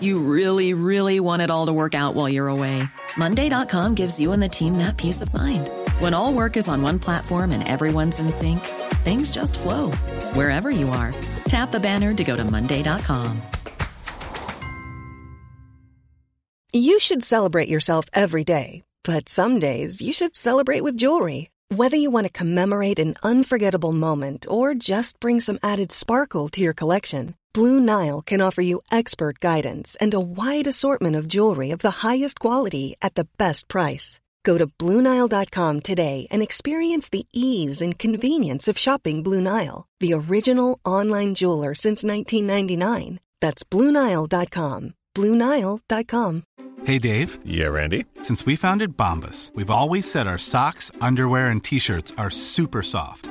You really, really want it all to work out while you're away. Monday.com gives you and the team that peace of mind. When all work is on one platform and everyone's in sync, things just flow wherever you are. Tap the banner to go to Monday.com. You should celebrate yourself every day, but some days you should celebrate with jewelry. Whether you want to commemorate an unforgettable moment or just bring some added sparkle to your collection, Blue Nile can offer you expert guidance and a wide assortment of jewelry of the highest quality at the best price. Go to BlueNile.com today and experience the ease and convenience of shopping Blue Nile, the original online jeweler since 1999. That's BlueNile.com. BlueNile.com. Hey Dave. Yeah, Randy. Since we founded Bombas, we've always said our socks, underwear, and t shirts are super soft.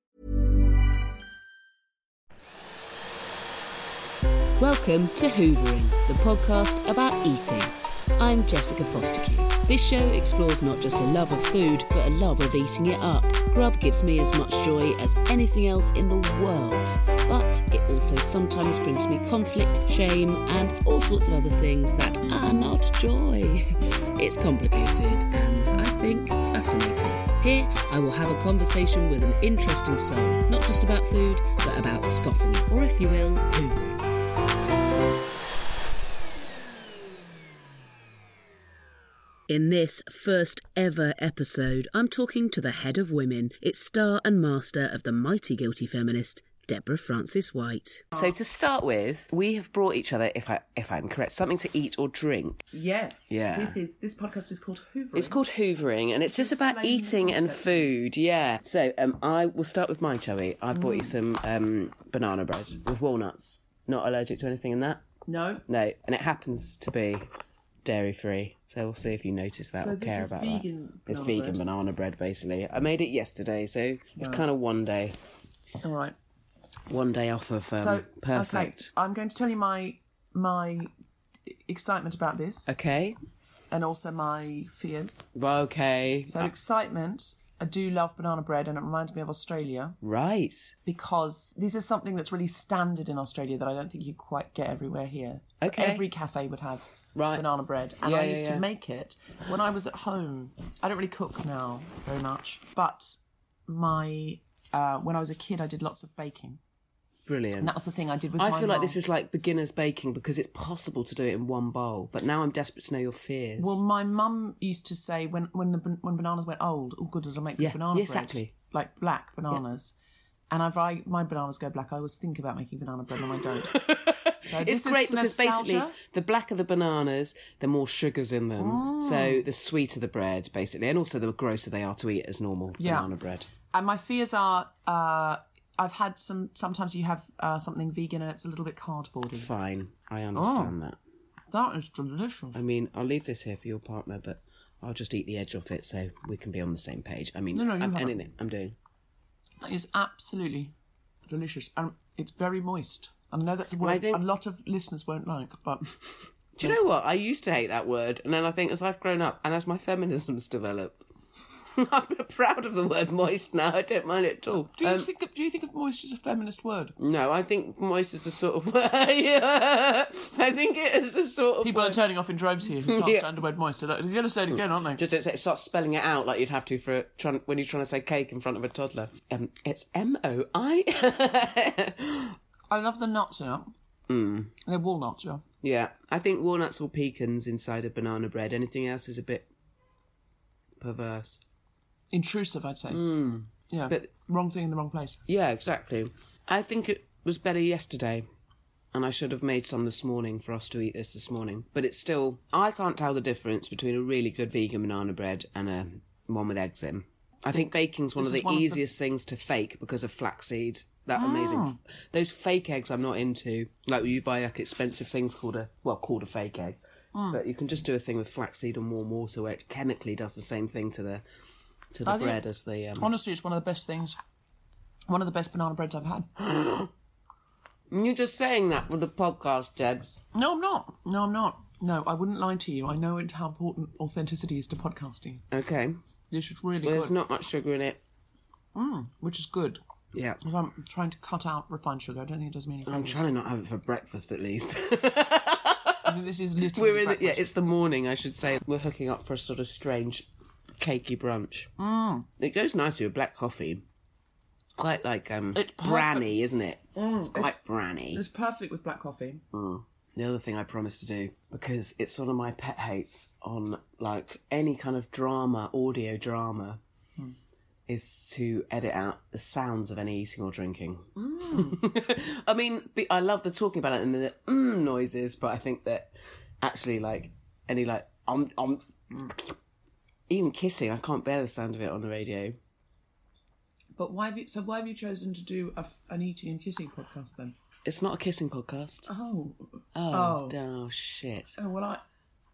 Welcome to Hoovering, the podcast about eating. I'm Jessica Fostekew. This show explores not just a love of food, but a love of eating it up. Grub gives me as much joy as anything else in the world, but it also sometimes brings me conflict, shame, and all sorts of other things that are not joy. It's complicated and I think fascinating. Here, I will have a conversation with an interesting soul, not just about food, but about scoffing, or if you will, hoovering. In this first ever episode, I'm talking to the head of women, its star and master of the mighty guilty feminist, Deborah Frances-White. So to start with, we have brought each other, if I if I'm correct, something to eat or drink. Yes. Yeah. This is this podcast is called Hoovering. It's called hoovering, and it's just about Explain the eating and food. Yeah. So um, I will start with mine, shall we? I bought you some um, banana bread with walnuts. Not allergic to anything in that. No. No, and it happens to be dairy free. So we'll see if you notice that So or care about vegan that. It's vegan bread. banana bread, basically. I made it yesterday, so it's kind of one day, All right. one day off of um, so perfect. okay, I'm going to tell you my my excitement about this Okay. and also my fears. Okay. So excitement. I do love banana bread, and it reminds me of Australia Right. because this is something that's really standard in Australia that I don't think you quite get everywhere here. So Okay. every cafe would have Right. banana bread, and Yeah, I used yeah. to make it when I was at home. I don't really cook now very much, but my uh, when I was a kid, I did lots of baking, Brilliant. and that was the thing I did with I feel like this is like beginner's baking because it's possible to do it in one bowl. But now I'm desperate to know your fears. Well, my mum used to say when when the when bananas went old, oh good, it'll make Yeah, banana yeah, bread, exactly. like black bananas. And if I my bananas go black, I always think about making banana bread, and I don't. So it's this great is because nostalgia. basically the blacker the bananas, the more sugars in them. Mm. So the sweeter the bread, basically, and also the grosser they are to eat as normal Yeah. banana bread. And my fears are, uh, I've had some. Sometimes you have uh, something vegan and it's a little bit cardboardy. Fine, I Oh. understand that. That is delicious. I mean, I'll leave this here for your partner, but I'll just eat the edge off it so we can be on the same page. I mean, No, no, you I'm, anything I'm doing. That is absolutely delicious, and it's very moist. I know that's a word think- a lot of listeners won't like, but Do you know what? I used to hate that word, and then I think as I've grown up and as my feminism's developed, I'm proud of the word moist now. I don't mind it at all. do you Um, think of, do you think of moist as a feminist word? no, I think moist is a sort of yeah. I think it is a sort of People are turning off in droves here who can't Yeah. stand the word moist. They're like, They're going to say it again, aren't they? Just don't say, start spelling it out like you'd have to for trying, when you're trying to say cake in front of a toddler. Um, it's M O I. I love the nuts in it. Mm. They're walnuts, yeah. Yeah, I think walnuts or pecans inside of banana bread. Anything else is a bit perverse. Intrusive, I'd say. Mm. Yeah, But wrong thing in the wrong place. yeah, exactly. I think it was better yesterday, and I should have made some this morning for us to eat this this morning. But it's still, I can't tell the difference between a really good vegan banana bread and a one with eggs in. I think baking's one This of is the one of the- easiest things to fake because of flaxseed. That amazing. Those fake eggs I'm not into. Like you buy like expensive things called a well called a fake egg, but you can just do a thing with flaxseed and warm water where it chemically does the same thing to the to the I think- bread as the um, Honestly, it's one of the best things. One of the best banana breads I've had. You're just saying that for the podcast, Jebs. No, I'm not. No, I'm not. No, I wouldn't lie to you. I know how important authenticity is to podcasting. Okay. This is really Well, good, there's not much sugar in it. which is good. Yeah. 'Cause I'm trying to cut out refined sugar. I don't think it does me any I'm favours. trying to not have it for breakfast at least. I think this is literally We're in the, yeah, it's the morning, I should say. We're hooking up for a sort of strange cakey brunch. Mm. It goes nicely with black coffee. Quite like um It's perfect. branny, isn't it? it's quite branny. It's perfect with black coffee. The other thing I promised to do, because it's one of my pet hates on like any kind of drama, audio drama, is to edit out the sounds of any eating or drinking. I mean, be- I love the talking about it and the mm noises, but I think that actually, like any like um um, even kissing, I can't bear the sound of it on the radio. But why have you? So why have you chosen to do a, an eating and kissing podcast then? It's not a kissing podcast. Oh, Oh, oh. oh shit. oh well, I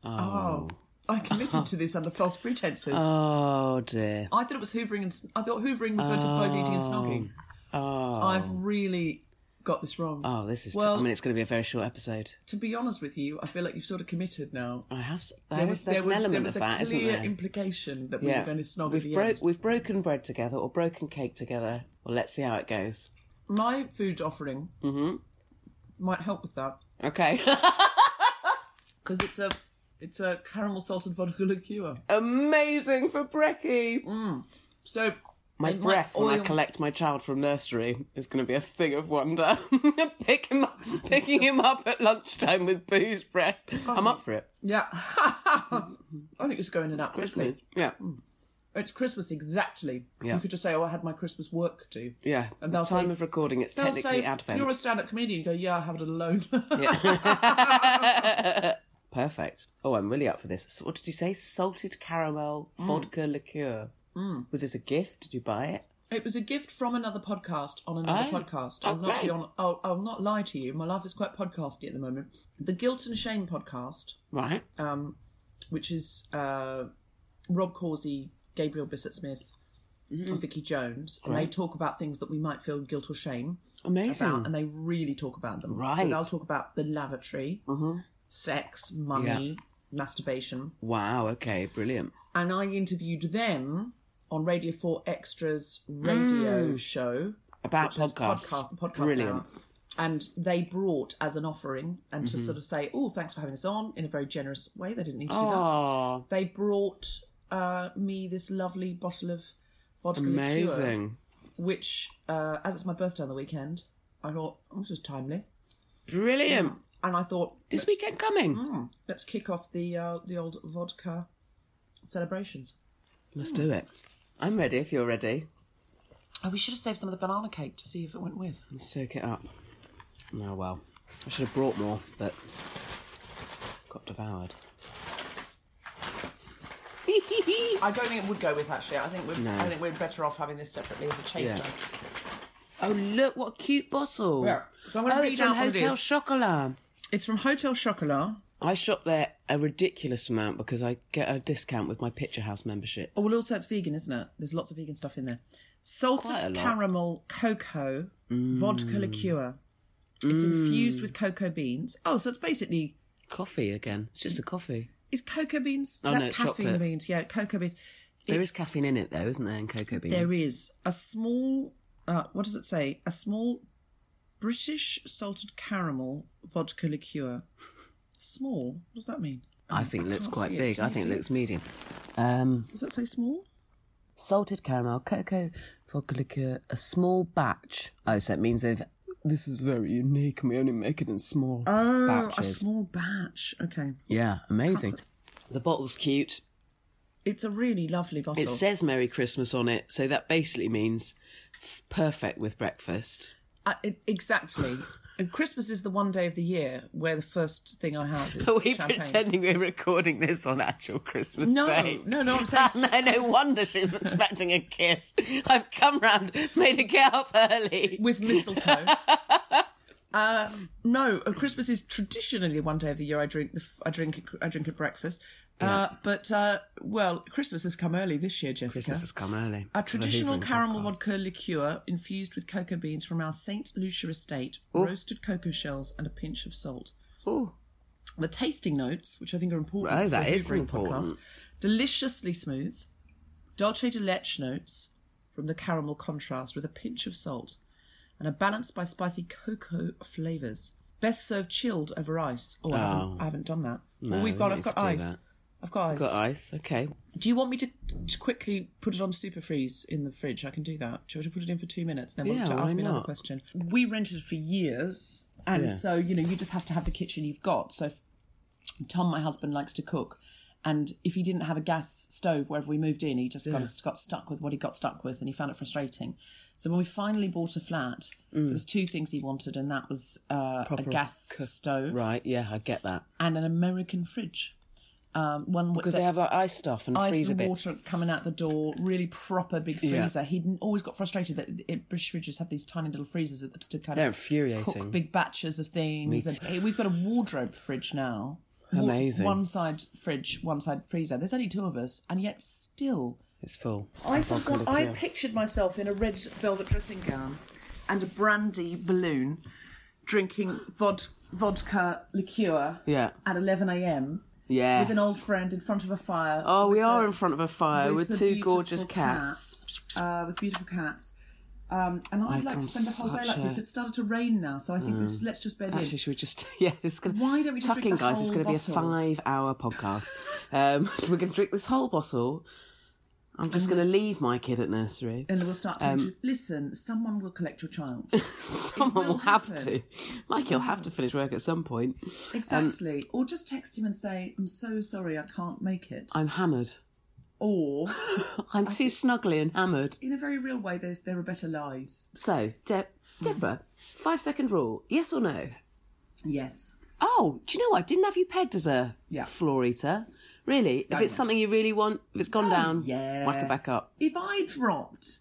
Oh, oh, I committed to this under false pretenses. oh dear. I thought it was hoovering and I thought hoovering referred to both eating and snogging. Oh. I've really got this wrong. Oh, this is. Well- I mean, it's going to be a very short episode. to be honest with you, I feel like you've sort of committed now. I have. s- There is, there's there was, an there was of a that, isn't clear there? implication that we yeah, were going to snog we've at the bro- end. we've broken bread together or broken cake together. Well, let's see how it goes. My food offering Mm-hmm. might help with that Okay. because it's a it's a caramel salted vodka liqueur. Amazing for brekkie. So My in breath when I collect my child from nursery is going to be a thing of wonder. Pick him up, picking him up at lunchtime with booze breath. I'm up for it. Yeah, I think it's going in that quickly. Christmas. Yeah. It's Christmas exactly. Yeah. You could just say, "Oh, I had my Christmas work to." Yeah. And the time say- of recording, it's technically say, Advent. "You're a stand-up comedian." You go, "Yeah, I have it alone." Perfect. Oh, I'm really up for this. So what did you say? Salted caramel Mm. vodka liqueur. Was this a gift? Did you buy it? It was a gift from another podcast on another Oh. podcast. Oh, I'll not be on. I'll, I'll not lie to you. My life is quite podcasty at the moment. The Guilt and Shame podcast, Right. um, which is uh, Rob Causey, Gabriel Bisset-Smith, Mm-hmm. and Vicky Jones, and they talk about things that we might feel guilt or shame Amazing. about, and they really talk about them. Right. So they'll talk about the lavatory, sex, money, masturbation, Wow. Okay. Brilliant. and I interviewed them on Radio 4 Extra's radio Mm. show About podcasts. podcast, podcast Brilliant. hour. And they brought as an offering, and Mm-hmm. to sort of say, "Oh, thanks for having us on," in a very generous way. They didn't need to do that. They brought uh, me this lovely bottle of vodka liqueur, amazing. which, uh, as it's my birthday on the weekend, I thought oh, this is timely, Brilliant. and I thought This weekend coming. mm, let's kick off the uh, the old vodka celebrations. Let's do it. I'm ready if you're ready. Oh, we should have saved some of the banana cake to see if it went with. Let's soak it up. Oh well. I should have brought more, but got devoured. I don't think it would go with actually. I think we're No. I think we're better off having this separately as a chaser. Oh look, what a cute bottle. Yeah. So I'm gonna oh, read it's from out what it Hotel is. Chocolat. It's from Hotel Chocolat. I shop there a ridiculous amount because I get a discount with my Picture House membership. Oh well, also it's vegan, isn't it? There's lots of vegan stuff in there. Salted caramel cocoa vodka liqueur. It's infused with cocoa beans. Oh, so it's basically Coffee again. It's just a coffee. is cocoa beans? Oh, no, That's it's caffeine chocolate. beans. Yeah, cocoa beans. There It's- is caffeine in it though, isn't there, in cocoa beans? There is a small. Uh, what does it say? A small British salted caramel vodka liqueur. Small. What does that mean? I think it looks quite big. I think it looks medium. Um, Does that say small? salted caramel, cocoa, vodka liqueur, a small batch. Oh, so it means they've. This is very unique, and we only make it in small Oh, a small batch. Okay. Yeah, amazing. The bottle's cute. It's a really lovely bottle. It says Merry Christmas on it, so that basically means f- perfect with breakfast. Uh, it- exactly. And Christmas is the one day of the year where the first thing I have is Are we champagne. pretending we're recording this on actual Christmas No, Day? no, no, I'm saying- no, no wonder she's expecting a kiss. I've come round, made her get up early. with mistletoe. uh, no, Christmas is traditionally one day of the year I drink. The, I drink. I drink at breakfast. Uh, but uh, well, Christmas has come early this year, Jessica. Christmas has come early. A traditional caramel podcast. vodka liqueur infused with cocoa beans from our Saint Lucia estate, roasted cocoa shells, and a pinch of salt. Ooh. The tasting notes, which I think are important, Oh, that is important. deliciously smooth, dulce de leche notes from the caramel contrast with a pinch of salt, and are balanced by spicy cocoa flavours. Best served chilled over ice. Oh, I, haven't, Oh. I haven't done that. No, oh, we've got. I've got ice. that. I've got ice. Got ice, okay. Do you want me to, to quickly put it on super freeze in the fridge? I can do that. Do you want to put it in for two minutes? Then Yeah, to why ask me another not? question. We rented for years, and Yeah. so you know you just have to have the kitchen you've got. So Tom, my husband, likes to cook, and if he didn't have a gas stove wherever we moved in, he just got, got stuck with what he got stuck with, and he found it frustrating. So when we finally bought a flat, there was two things he wanted, and that was uh, a Mm. Gas cook- stove Right, yeah, I get that. and an American fridge. Um, one Because the- they have like ice stuff and ice freezer and water coming out the door, really proper big Yeah. freezer. He'd always got frustrated that it, British fridges have these tiny little freezers that- to kind They're of infuriating. cook big batches of things. And we've got a wardrobe fridge now. Amazing. One side fridge, one side freezer. There's only two of us, and yet still. It's full. I sort of I pictured myself in a red velvet dressing gown and a brandy balloon, drinking vod, vodka liqueur Yeah. at 11 a.m. Yes. with an old friend in front of a fire. Oh, we are a- in front of a fire with, the two gorgeous cats. uh, with beautiful cats. Um, and I'd like to spend the whole day like this. a- It's started to rain now, so I think this. Let's just bed Actually, in. should we just? Yeah, this is gonna. Why don't we just tuck drink in, guys? It's going to be a five-hour podcast. um, we're going to drink this whole bottle. I'm just going to leave my kid at nursery. And we'll start to Um, listen. Someone will collect your child. Someone will will have to. Mikey will have to finish work at some point. exactly. or just text him and say, "I'm so sorry, I can't make it." I'm hammered. Or, I'm too snuggly and hammered. in a very real way, there's there are better lies. So, Deb, Deborah, five-second rule: yes or no? Yes. Oh, do you know what? I didn't have you pegged as a Yeah. floor eater. Really? If it's something you really want, if it's gone down, yeah. whack it back up. If I dropped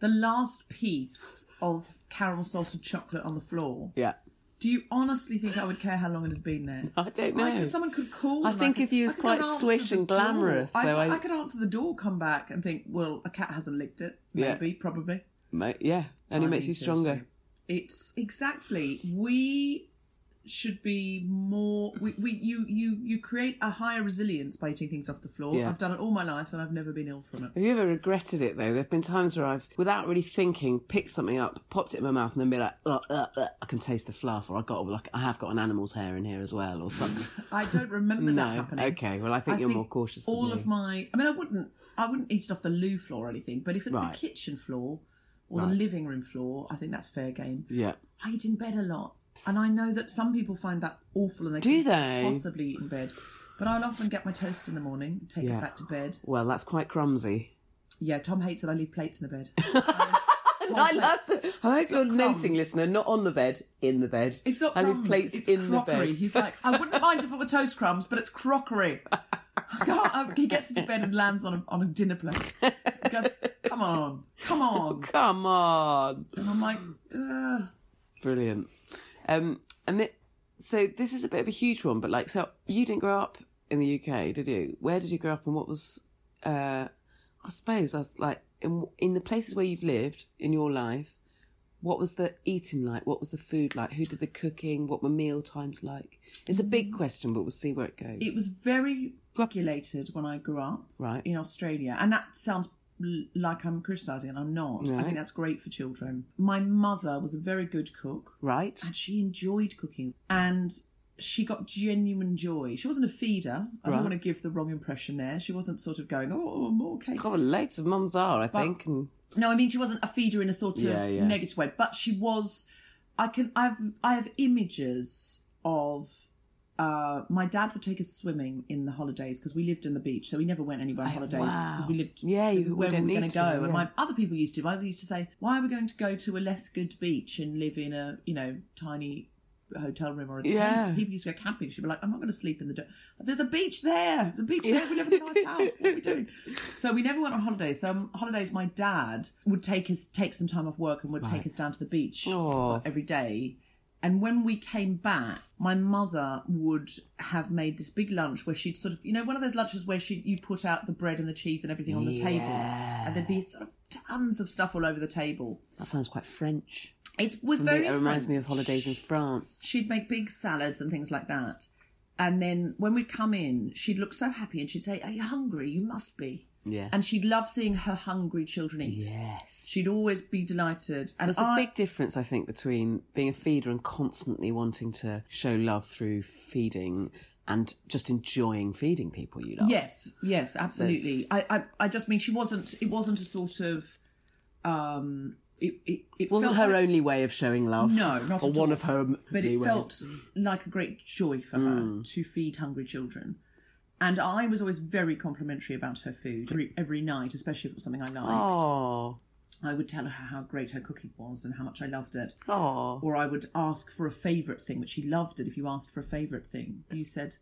the last piece of caramel salted chocolate on the floor, Yeah. Do you honestly think I would care how long it had been there? I don't know. could, someone could call. I and think could- if you was I could go quite answer swish the and door. glamorous, I, so I, I- could answer the door, come back, and think, well, a cat hasn't licked it. Yeah. Maybe, probably. Mate, yeah, only I makes need you to, stronger. so It's exactly we should be more. We, we you you you create a higher resilience by eating things off the floor. Yeah. I've done it all my life, and I've never been ill from it. Have you ever regretted it though? There have been times where I've, without really thinking, picked something up, popped it in my mouth, and then be like, uh, uh, uh, I can taste the fluff, or I got like I have got an animal's hair in here as well, or something. I don't remember No, that happening. okay, well, I think you're more cautious than All of my, I mean, I wouldn't, I wouldn't eat it off the loo floor or anything. But if it's Right. the kitchen floor or Right. the living room floor, I think that's fair game. yeah. I eat in bed a lot, and I know that some people find that awful, and they Do they? possibly eat in bed. But I'll often get my toast in the morning, take Yeah. it back to bed. Well, that's quite clumsy. Yeah, Tom hates that I leave plates in the bed. Um, I love. I hope you're noting, listener, not on the bed, in the bed. It's not I leave plates it's in crockery. the bed. He's like, I wouldn't mind if it were toast crumbs, but it's crockery. I- um, he gets into bed and lands on a, on a dinner plate. He goes, come on, come on. Come on. And I'm like, Ugh. Brilliant. Um, and it, so this is a bit of a huge one, but like, so you didn't grow up in the UK, did you? Where did you grow up, and what was, uh, I suppose, I was like in in the places where you've lived in your life, what was the eating like? What was the food like? Who did the cooking? What were meal times like? It's a big question, but we'll see where it goes. it was very regulated when I grew up Right. in Australia. And that sounds like I'm criticising, and I'm not. I think that's great for children. My mother was a very good cook. right? and she enjoyed cooking and she got genuine joy. She wasn't a feeder. I Right. don't want to give the wrong impression there. She wasn't sort of going, oh, more cake. God, loads of mums are, I think. And No, I mean she wasn't a feeder in a sort of Yeah, yeah. negative way, but she was. I can. I've. I have images of uh, my dad would take us swimming in the holidays because we lived in the beach, so we never went anywhere on holidays because wow. we lived Yeah, you where we wouldn't were going to go. yeah. And my other people used to. My other used to say, "Why are we going to go to a less good beach and live in a you know tiny hotel room or a tent?" Yeah. People used to go camping. She'd be like, "I'm not going to sleep in the. Do- There's a beach there. There's a beach there. We live in a nice house. What are we doing?" So we never went on holidays. So on holidays, my dad would take us take some time off work and would take us down to the beach Aw. every day. And when we came back, my mother would have made this big lunch where she'd sort of, you know, one of those lunches where she you put out the bread and the cheese and everything on the table, and there'd be sort of tons of stuff all over the table. That sounds quite French. It was It very. reminds me of holidays in France. She'd make big salads and things like that, and then when we'd come in, she'd look so happy and she'd say, "Are you hungry? You must be." Yeah. And she'd love seeing her hungry children eat. Yes. She'd always be delighted. And There's a I- big difference, I think, between being a feeder and constantly wanting to show love through feeding and just enjoying feeding people you love. Yes, yes, absolutely. I, I, I just mean she wasn't. It wasn't a sort of. Um, it it, it Wasn't her like- only way of showing love. No, not or one all. of her. But it ways. felt like a great joy for her to feed hungry children. And I was always very complimentary about her food every, every night, especially if it was something I liked. Oh, I would tell her how great her cooking was and how much I loved it. oh. Or I would ask for a favourite thing, which she loved it. If you asked for a favourite thing, you said,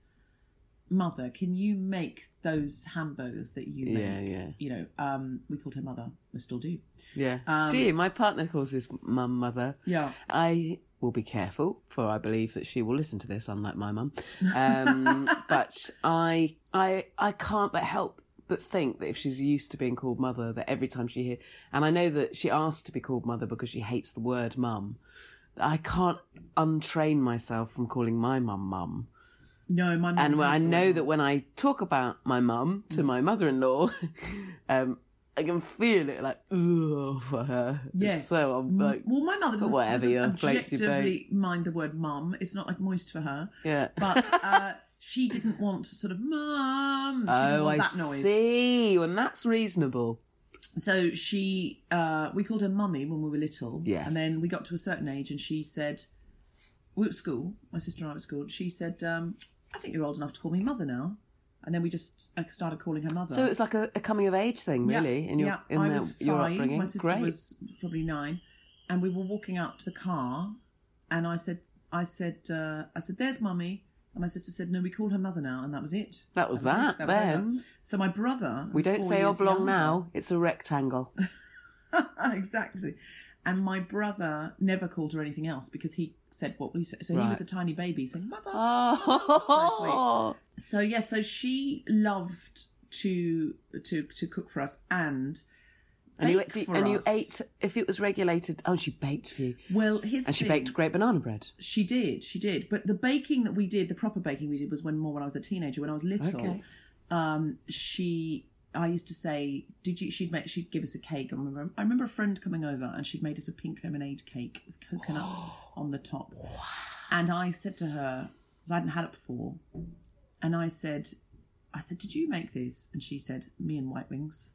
"Mother, can you make those hamburgers that you make?" Yeah, yeah. You know, um, we called her mother. We still do. Yeah. Um, Do you? My partner calls his mum mother. Yeah. I will be careful, for I believe that she will listen to this, unlike my mum. Um, but I, I, I can't but help but think that if she's used to being called mother, that every time she hear, and I know that she asked to be called mother because she hates the word mum. I can't untrain myself from calling my mum mum. No, my mum And I know that when I talk about my mum Mm. to my mother-in-law, um, I can feel it like ugh for her. Yes. So I'm like, well, my mother doesn't, whatever doesn't your floats your boat. objectively mind the word mum. It's not like moist for her. yeah. But uh, she didn't want sort of mum. Oh, I that noise. see. And that's reasonable. So she, uh, we called her mummy when we were little. Yes. And then we got to a certain age and she said, we were at school, my sister and I were at school, she said, um, I think you're old enough to call me mother now. And then we just started calling her mother. So it's like a, a coming of age thing, Yeah, really, in your yeah. in I the- was five. My sister Great. was probably nine, and we were walking out to the car, and I said, I said, uh, I said, "There's mummy," and my sister said, "No, we call her mother now," and that was it. That was it. that, was over. then. So my brother, we don't say oblong now; it's a rectangle. exactly. And my brother never called her anything else because he said what we said. So he was a tiny baby saying, "Mother." mother," so sweet. So yeah, so she loved to to to cook for us and and you, bake do- for and you ate if it was regulated. Oh, she baked for you, Well, his and she thing- baked great banana bread. She did, she did. But the baking that we did, the proper baking we did, was when more when I was a teenager. When I was little, Okay. um, she, I used to say, "Did you?" She'd make, she'd give us a cake. I remember, I remember a friend coming over and she'd made us a pink lemonade cake with coconut on the top. And I said to her, because I hadn't had it before, and I said, I said, "Did you make this?" And she said, "Me and White Wings."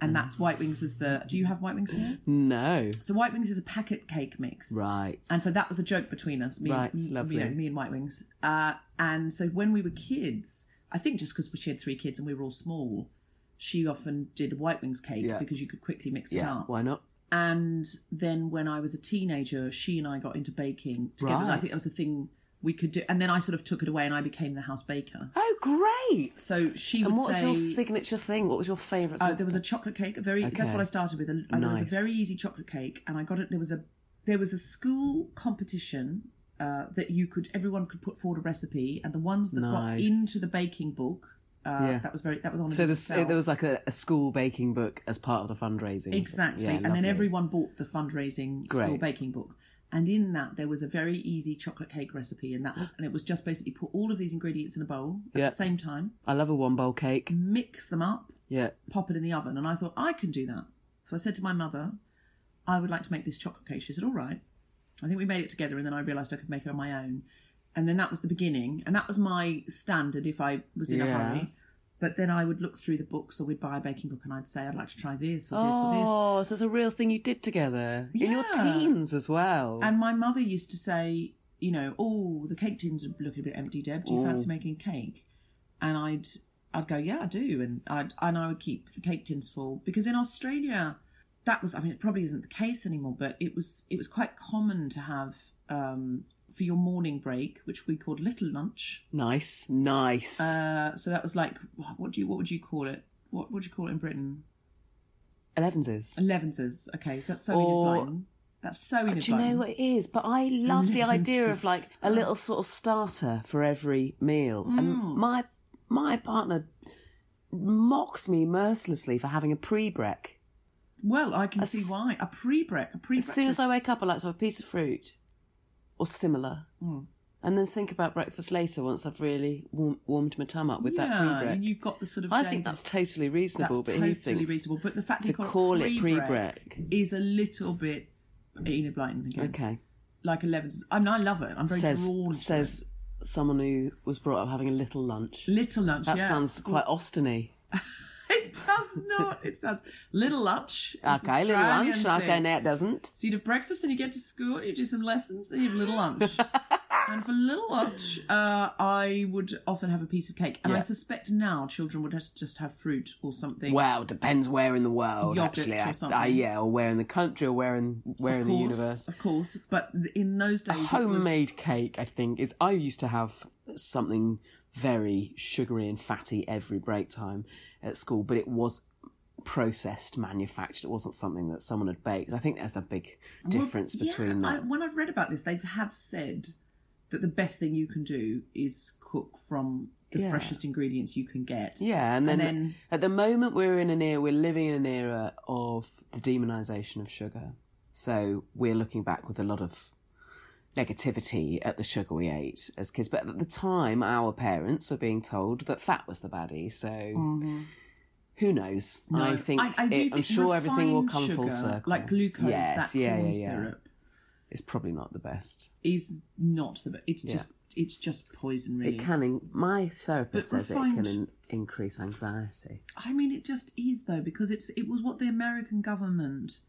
And that's White Wings is the. Do you have White Wings here? No, So White Wings is a packet cake mix. right. And so that was a joke between us, me, Right, and, lovely. You know, me and White Wings. Uh, and so when we were kids, I think just because she had three kids and we were all small, she often did White Wings cake Yeah. because you could quickly mix it up. why not? And then when I was a teenager, she and I got into baking together. I think that was the thing we could do. And then I sort of took it away and I became the house baker. Oh, great! So she And would what was say. your signature thing? What was your favourite? Uh, there was a chocolate cake. A very that's what I started with. A, uh, There was a very easy chocolate cake, and I got it. There was a there was a school competition uh, that you could everyone could put forward a recipe, and the ones that got into the baking book. Uh, Yeah. That was very. That was on. So there was like a, a school baking book as part of the fundraising. exactly, Yeah, and then everyone bought the fundraising school baking book. And in that, there was a very easy chocolate cake recipe, and that was, and it was just basically put all of these ingredients in a bowl at Yeah. the same time, I love a one bowl cake. mix them up, Yeah. pop it in the oven. And I thought, I can do that. So I said to my mother, I would like to make this chocolate cake. She said, All right. I think we made it together, and then I realised I could make it on my own. And then that was the beginning. And that was my standard if I was in a Yeah. hurry. But then I would look through the books, or we'd buy a baking book, and I'd say, I'd like to try this or this or this. Oh, so it's a real thing you did together in your teens as well. And my mother used to say, you know, oh, the cake tins are looking a bit empty, Deb. Do you fancy making cake? And I'd I'd go, yeah, I do, and I'd and I would keep the cake tins full because in Australia, that was I mean, it probably isn't the case anymore, but it was it was quite common to have um, for your morning break, which we called little lunch. Nice, nice. Uh, so that was like what do you what would you call it? What would you call it in Britain? Elevenses. Elevenses. Okay, so that's so Or-. That's so Enid Do you know what it is? But I love the idea of like a little sort of starter for every meal. And Mm. my my partner mocks me mercilessly for having a pre-break. Well, I can As- see why. A pre-break, a pre break As soon as I wake up, I like to have a piece of fruit or similar. Hmm. And then think about breakfast later once I've really warm, warmed my tum up with yeah, that pre-break. and you've got the sort of. I think that's totally reasonable, That's but totally he thinks reasonable. But the fact to call it pre-break is a little bit Enid Blyton again. Okay. Like eleven. I mean, I love it. I'm very Says drawn says someone who was brought up having a little lunch. Little lunch, That yeah. sounds quite Austiny. It does not. It sounds little lunch. Okay, little lunch. Australian Okay, thing. now it doesn't. So you'd have breakfast, then you get to school, you do some lessons, then you have little lunch. and for little lunch, uh, I would often have a piece of cake. And I suspect now children would have to just have fruit or something. Well, depends where in the world, Yogurt actually. or I- something. I- yeah, or where in the country, or where in where of in course, the universe. Of course. But in those A days, was- homemade cake, I think, is. I used to have something very sugary and fatty every break time at school, but it was processed, manufactured. It wasn't something that someone had baked. I think there's a big Well, difference yeah, between I, that. when I've read about this, they have said that the best thing you can do is cook from the Yeah. freshest ingredients you can get. Yeah, and then, then- at the moment we're in an era, we're living in an era of the demonisation of sugar. So we're looking back with a lot of negativity at the sugar we ate as kids. But at the time, our parents were being told that fat was the baddie. So mm-hmm. who knows? No, I think I, I do it- I'm sure everything will refined come full circle. Like glucose, yes, that yeah, corn yeah, yeah. syrup It's probably not the best. is not the best. It's Yeah. just it's just poison, really. It can. In- my therapist But says it can in- increase anxiety. I mean, it just is though because it's it was what the American government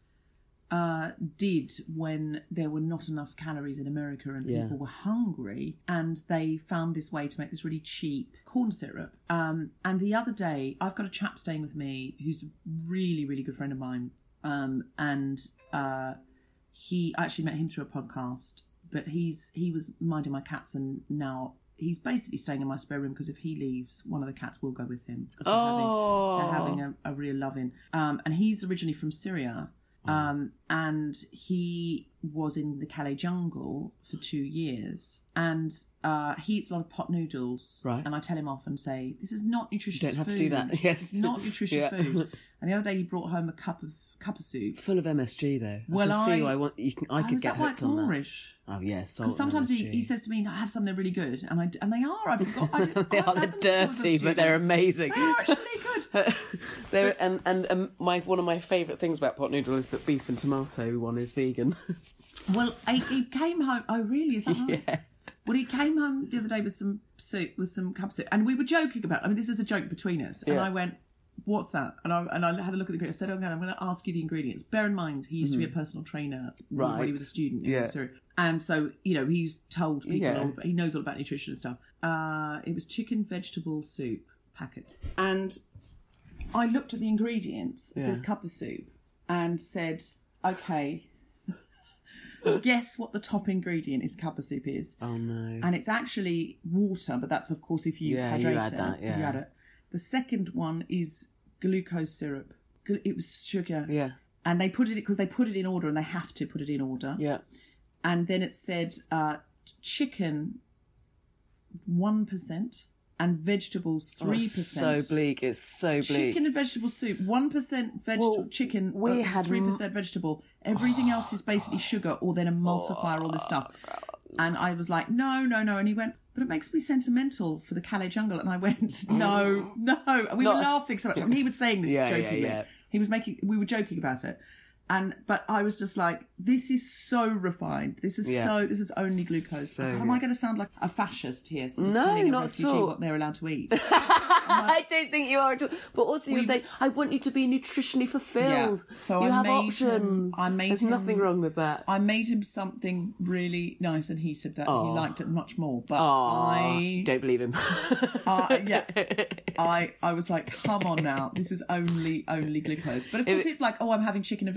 uh, did when there were not enough calories in America and Yeah. people were hungry, and they found this way to make this really cheap corn syrup. Um, and the other day, I've got a chap staying with me who's a really really good friend of mine, um, and uh, he I actually met him through a podcast. But he's he was minding my cats, and now he's basically staying in my spare room because if he leaves, one of the cats will go with him because they're Oh. having, they're having a, a real loving. Um, and he's originally from Syria, um, and he was in the Calais jungle for two years. And uh, he eats a lot of pot noodles. Right. And I tell him off and say, "This is not nutritious. You don't have to do that. Yes. It's not nutritious Yeah. food." And the other day, he brought home a cup of cup of soup. Full of MSG though. Well, I see I- I want. You can, I Oh, could get that hooked on that. Moreish? Oh yes, Because sometimes he, he says to me, "I have something really good," and I and they are. I forgot. I they I are they're them since I was a dirty, but they're amazing. They are actually good. they're, and and um, my one of my favourite things about pot noodle is that beef and tomato one is vegan. Well, he, he came home. Oh, really? Is that right? yeah. Well, he came home the other day with some soup, with some cup soup, and we were joking about. I mean, this is a joke between us. And Yeah. I went, "What's that?" And I and I had a look at the ingredients. I said, "Oh, "Okay, I'm going to ask you the ingredients." Bear in mind, he used to be a personal trainer when Mm-hmm. He was a student. in Yeah. Syria. And so, you know, he's told people, Yeah. all, he knows all about nutrition and stuff. Uh, it was chicken vegetable soup packet, and I looked at the ingredients of this cup of soup and said, "Okay." Guess what the top ingredient is cup of soup is? Oh no. and it's actually water, but that's of course if you Yeah, hydrate you add it. that, if you yeah. add it. The second one is glucose syrup. It was sugar. yeah. And they put it because they put it in order, and they have to put it in order. Yeah. And then it said uh, chicken one percent and vegetables Oh, three it's percent. so bleak. It's so bleak. Chicken and vegetable soup, one percent vegetable Well, chicken, we uh, had three percent vegetable. Everything else is basically oh, sugar or then emulsify all this oh, stuff. And I was like, no, no, no. And he went, but it makes me sentimental for the Calais jungle. And I went, no, no. And we were laughing so much. And he was saying this Yeah, yeah, jokingly. yeah. He was making, we were joking about it. And but I was just like, this is so refined. This is Yeah. so. This is only glucose. So Am I going to sound like a fascist here? of No, not at all. What they're allowed to eat. I don't think you are at all. But also, We- saying, I want you to be nutritionally fulfilled. Yeah. So you I have made options. Him, I made There's him, nothing wrong with that. I made him something really nice, and he said that Aw. he liked it much more. But Aw, I don't believe him. uh, yeah, I I was like, come on now, this is only only glucose. But of course, it's like, oh, I'm having chicken and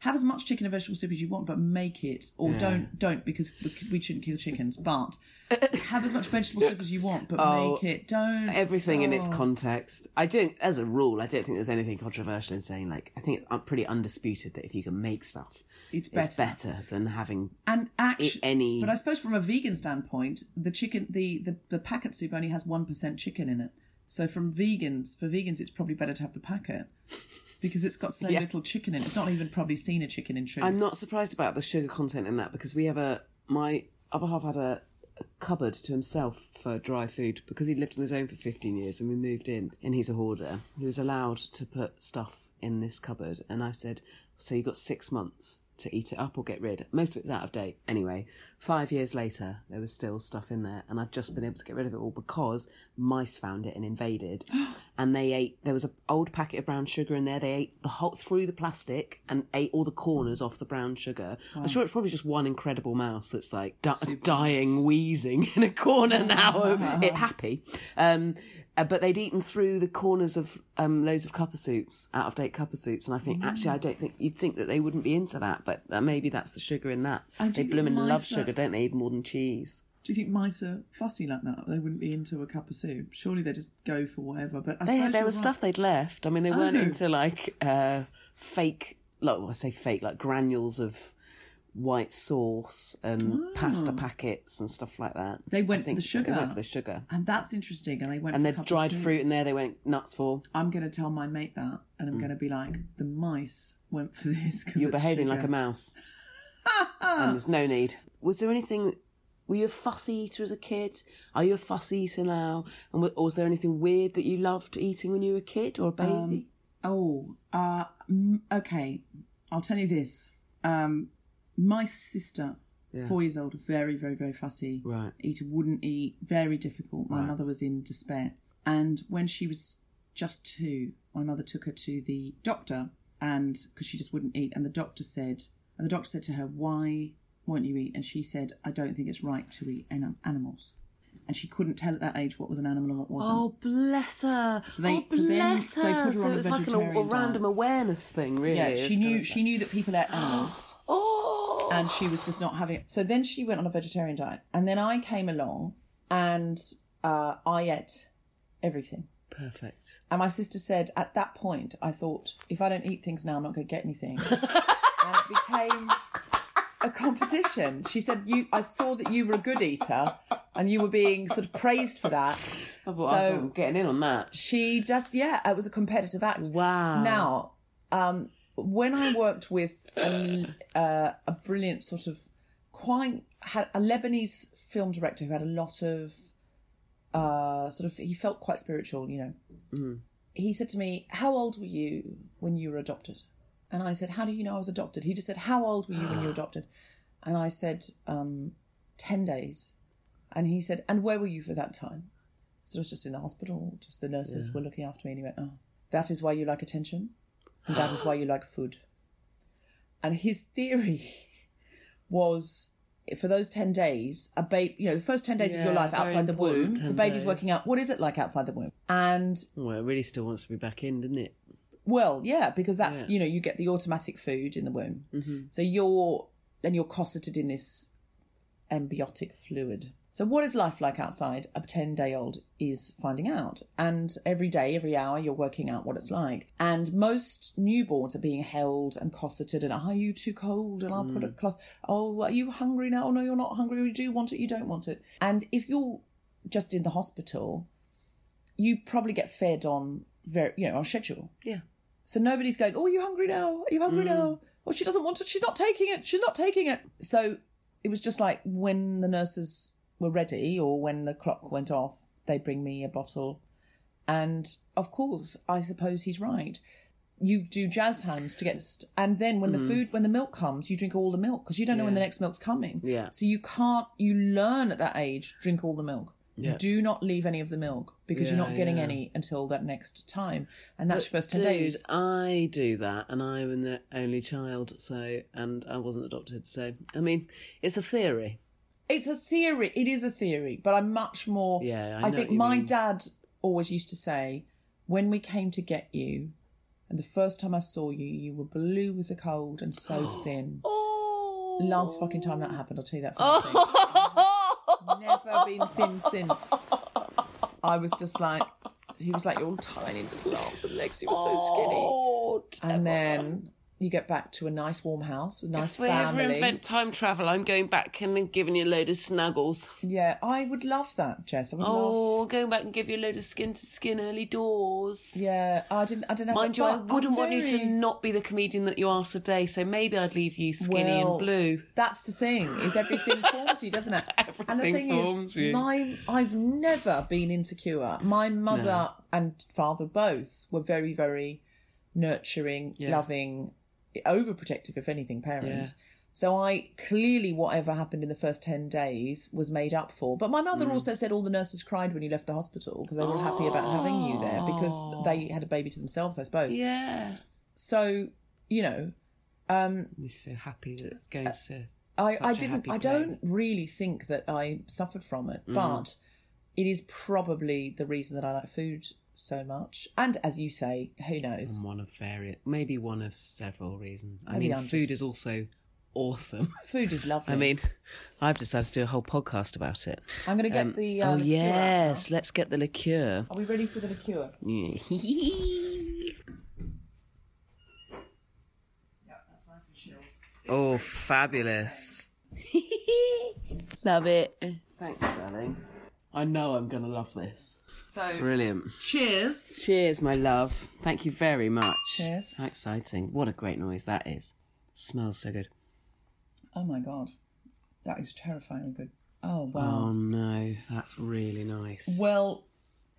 Have as much chicken and vegetable soup as you want, but make it, or Yeah. don't don't because we- we shouldn't kill chickens. But have as much vegetable soup as you want, but Oh, make it. Don't Everything in its oh. context. I don't, as a rule, I don't think there's anything controversial in saying, like, I think it's pretty undisputed that if you can make stuff, It's it's better. better than having And actually, any. But I suppose from a vegan standpoint, the chicken, the, the, the packet soup only has 1% chicken in it. So from vegans, for vegans, it's probably better to have the packet because it's got so Yeah. little chicken in it. It's not even probably seen a chicken in truth. I'm not surprised about the sugar content in that because we have a my other half had a, a cupboard to himself for dry food because he lived on his own for 15 years when we moved in and he's a hoarder. He was allowed to put stuff in this cupboard and I said, so you've got six months to eat it up or get rid. Most of it's out of date. Anyway, five years later, there was still stuff in there and I've just been able to get rid of it all because mice found it and invaded and they ate, there was an old packet of brown sugar in there. They ate the whole, through the plastic and ate all the corners off the brown sugar. I'm sure it's probably just one incredible mouse that's like di- dying, wheezing in a corner now, it happy. Um, uh, but they'd eaten through the corners of um, loads of cuppa soups, out of date cuppa soups, and I think actually I don't think you'd think that they wouldn't be into that, but uh, maybe that's the sugar in that. And They you blooming love sugar, don't they? Even more than cheese. Do you think mice are fussy like that? They wouldn't be into a cup of soup. Surely they just go for whatever. But I They, there was right. stuff they'd left. I mean, they weren't Oh. into like uh, fake, like well, I say fake, like granules of white sauce and pasta packets and stuff like that. They went for the sugar. They went for the sugar. and that's interesting. And they went And the dried fruit in there, they went nuts for. I'm going to tell my mate that, and I'm going to be like, the mice went for this. 'cause You're behaving like a mouse. and there's no need. Was there anything? Were you a fussy eater as a kid? Are you a fussy eater now? And was there anything weird that you loved eating when you were a kid or a baby? Um, oh, uh, mm, okay. I'll tell you this. Um, my sister, Yeah. four years old, very, very, very fussy. Right. Eater wouldn't eat. Very difficult. My Right. mother was in despair. And when she was just two, my mother took her to the doctor, and because she just wouldn't eat, and the doctor said, and the doctor said to her, "Why won't you eat?" And she said, "I don't think it's right to eat anim- animals." And she couldn't tell at that age what was an animal and what wasn't. Oh, bless her. So they- oh, so then bless they her. put her so on it a was like an, a, random diet. awareness thing, really. Yeah, she knew she knew that people ate animals. Oh, and she was just not having it. So then she went on a vegetarian diet, and then I came along, and uh, I ate everything. Perfect. And my sister said, at that point, I thought, if I don't eat things now, I'm not going to get anything. and it became a competition. She said, "You, I saw that you were a good eater, and you were being sort of praised for that. I thought, I'm so getting in on that. she just, yeah, it was a competitive act. Wow. Now, um, when I worked with a, uh, a brilliant sort of quite had a Lebanese film director who had a lot of uh, sort of he felt quite spiritual, you know. Mm. He said to me, "How old were you when you were adopted?" And I said, "How do you know I was adopted?" He just said, "How old were you when you were adopted?" And I said, um, 10 days." And he said, "And where were you for that time?" So I was just in the hospital. Just the nurses Yeah. were looking after me, and he went, "Oh, that is why you like attention, and that is why you like food." And his theory was for those 10 days, a baby, you know, the first 10 days of your life outside the womb, the baby's days. working out what is it like outside the womb? And Well, it really still wants to be back in, doesn't it? well, yeah, because that's, Yeah. you know, you get the automatic food in the womb. Mm-hmm. So you're, then you're cosseted in this amniotic fluid. So what is life like outside? A 10 day old is finding out. And every day, every hour, you're working out what it's like. And most newborns are being held and cosseted and are you too cold? And I'll put a mm. cloth. Oh, are you hungry now? Oh, no, you're not hungry. You do want it. You don't want it. And if you're just in the hospital, you probably get fed on very, you know, on schedule. Yeah. So nobody's going, oh, are you hungry now? Are you hungry mm. now? Oh, she doesn't want it. She's not taking it. She's not taking it. So it was just like when the nurses were ready or when the clock went off, they bring me a bottle. And of course, I suppose he's right. You do jazz hands to get, st- and then when the Mm. food, when the milk comes, you drink all the milk because you don't know when the next milk's coming. Yeah. So you can't, you learn at that age, drink all the milk. Yeah. Do not leave any of the milk because you're not getting yeah. any until that next time. And that's But your first 10 dude, days. I do that, and I'm the only child, so and I wasn't adopted. So I mean, it's a theory. It's a theory. It is a theory, but I'm much more. Yeah, I I, think you my mean. dad always used to say, when we came to get you, and the first time I saw you, you were blue with the cold and so thin. Oh. Last fucking time that happened, I'll tell you that. For nothing. Never been thin since. I was just like, he was like your tiny little arms and legs. He was so skinny. Oh, and then you get back to a nice warm house with a nice if we ever invent time travel, I'm going back and giving you a load of snuggles. Yeah, I would love that, Jess. I would love. Oh, going back and give you a load of skin to skin early doors. Yeah, I didn't. I didn't have. Mind to, you, I wouldn't I'm want you to not be the comedian that you are today, so maybe I'd leave you skinny Well, and blue. That's the thing. Is everything forms you, doesn't it? and the Everything thing forms is, you. my I've never been insecure. My mother No. and father both were very, very nurturing, Yeah. loving, overprotective, if anything, parents. Yeah. So I clearly whatever happened in the first ten days was made up for. But my mother Mm. also said all the nurses cried when you left the hospital because they were happy about having you there because they had a baby to themselves, I suppose. Yeah. So you know, um, I'm so happy that it's going to. I, I didn't. I don't really think that I suffered from it, Mm. but it is probably the reason that I like food so much. And as you say, who knows? And one of various, maybe one of several reasons. I Maybe mean, I'm food just- is also awesome. Food is lovely. I mean, I've decided to do a whole podcast about it. I'm going to get Um, the. Uh, oh yes, let's get the liqueur. Are we ready for the liqueur? Yeah. Yeah, that's nice and chilled. oh, fabulous! love it. Thanks, darling. I know I'm gonna love this. So Brilliant. cheers. Cheers, my love. Thank you very much. Cheers. How exciting. What a great noise that is. Smells so good. Oh my god, that is terrifyingly good. Oh wow. Oh no, that's really nice. Well,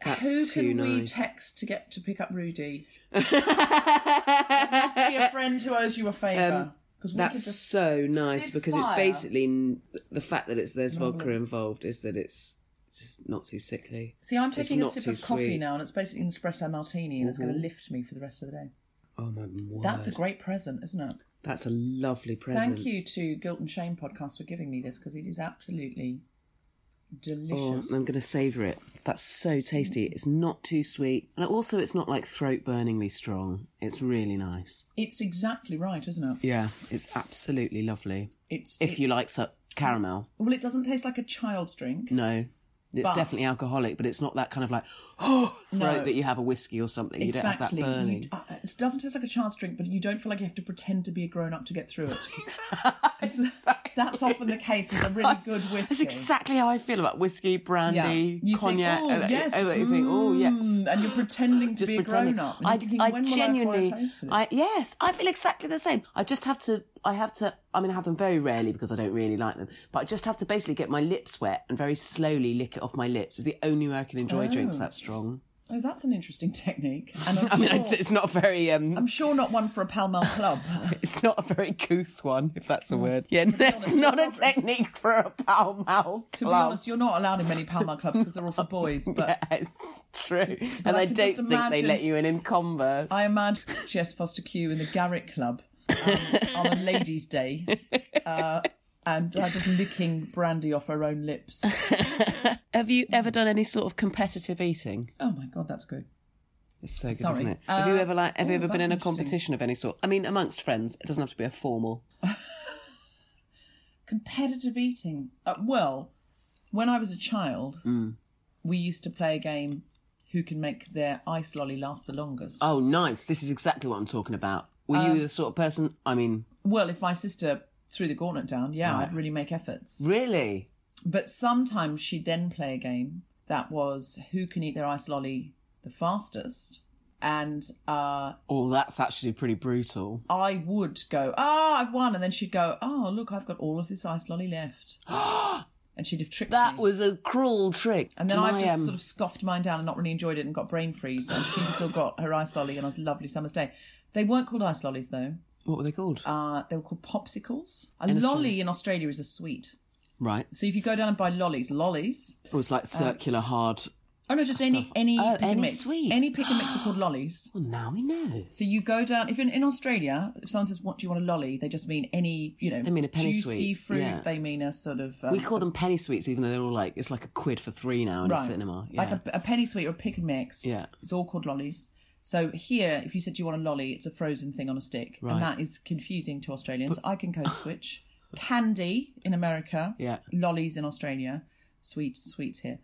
That's who too can we nice. text to get to pick up Rudy? It has be a friend who owes you a favour. Um, Because we That's just so nice This because fire- it's basically n- the fact that it's there's vodka involved is that it's just not too sickly. See, I'm It's taking a sip of coffee sweet. now, and it's basically an espresso martini, and it's going to Mhm. lift me for the rest of the day. Oh my word! That's a great present, isn't it? That's a lovely present. Thank you to Guilt and Shame podcast for giving me this because it is absolutely Oh, delicious. I'm going to savour it. That's so tasty. It's not too sweet, and also it's not like throat burningly strong. It's really nice. It's exactly right, isn't it? Yeah, it's absolutely lovely. It's If you like su- caramel, Well, it doesn't taste like a child's drink. no, It's But- definitely alcoholic, but it's not that kind of like oh throat No. that you have a whiskey or something. You exactly. don't have that burning. You- uh, it doesn't taste like a chance drink, but you don't feel like you have to pretend to be a grown up to get through it. exactly. That's often the case with a really good whiskey. That's exactly how I feel about whiskey, brandy, You cognac. Think, oh, yes. you think, oh yeah. mm, And you're pretending to just be a grown up. I, I when will genuinely, I, taste for this? I yes, I feel exactly the same. I just have to, I have to. I mean, I have them very rarely because I don't really like them. But I just have to basically get my lips wet and very slowly lick it off my lips. It's the only way I can enjoy drinks Oh. that strong. Oh, that's an interesting technique. And I'm mean, sure, it's, not very. Um, I'm sure not one for a Pall Mall club. it's not a very couth one, if that's a word. Yeah, it's not a technique for a Pall Mall to be honest, you're not allowed in many Pall Mall clubs because they're all for boys. But yeah, it's true. But and I I, don't think they let you in in Converse. I imagine Jess Fostekew in the Garrick Club um, on a ladies' day, uh, and uh, just licking brandy off her own lips. Have you ever done any sort of competitive eating? Oh my god, that's good. It's so good, Sorry. isn't it? have you Uh, ever like have you oh, ever been in a competition of any sort? I mean, amongst friends, it doesn't have to be a formal. Competitive eating. Uh, well, when I was a child, Mm. we used to play a game. Who can make their ice lolly last the longest? Oh, nice! This is exactly what I'm talking about. Were Um, you the sort of person? I mean, Well, if my sister threw the gauntlet down, yeah, Right. I'd really make efforts. really? But sometimes she'd then play a game that was who can eat their ice lolly the fastest. And uh, Oh, that's actually pretty brutal. I would go, ah, I've won. And then she'd go, oh, look, I've got all of this ice lolly left. and she'd have tricked me. That me. was a cruel trick. And then my, just um, sort of scoffed mine down and not really enjoyed it and got brain freeze. And she's still got her ice lolly on a lovely summer's day. They weren't called ice lollies, though. What were they called? Uh, they were called popsicles. A In lolly Australia. in Australia is a sweet. right. So if you go down and buy lollies, lollies, It was like circular hard. Oh no, just any Stuff. any Oh, pick and any mix. sweet. Any pick and mix are called lollies. Well, now we know. So you go down if in, in Australia, if someone says, "What do you want a lolly?" They just mean any you know They mean a penny juicy sweet, fruit. yeah. They mean a sort of um, we call them penny sweets, even though they're all like it's like a quid for three now in a right, cinema. Yeah. like a, a penny sweet or a pick and mix. Yeah. it's all called lollies. So here, if you said you want a lolly, it's a frozen thing on a stick, Right. and that is confusing to Australians. I can code switch. Candy in America, Yeah. lollies in Australia, sweet sweets here.